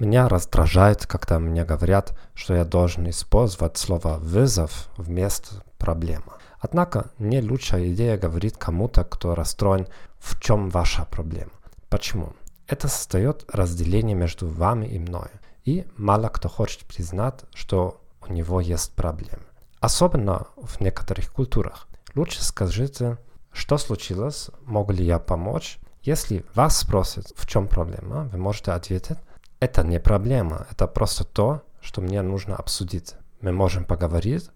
Меня раздражает, когда мне говорят, что я должен использовать слово «вызов» вместо «проблема». Однако не лучшая идея говорить кому-то, кто расстроен, в чем ваша проблема. Почему? Это создает разделение между вами и мной. И мало кто хочет признать, что у него есть проблемы. Особенно в некоторых культурах. Лучше скажите, что случилось, могу ли я помочь. Если вас спросят, в чем проблема, вы можете ответить, это не проблема, это просто то, что мне нужно обсудить. Мы можем поговорить,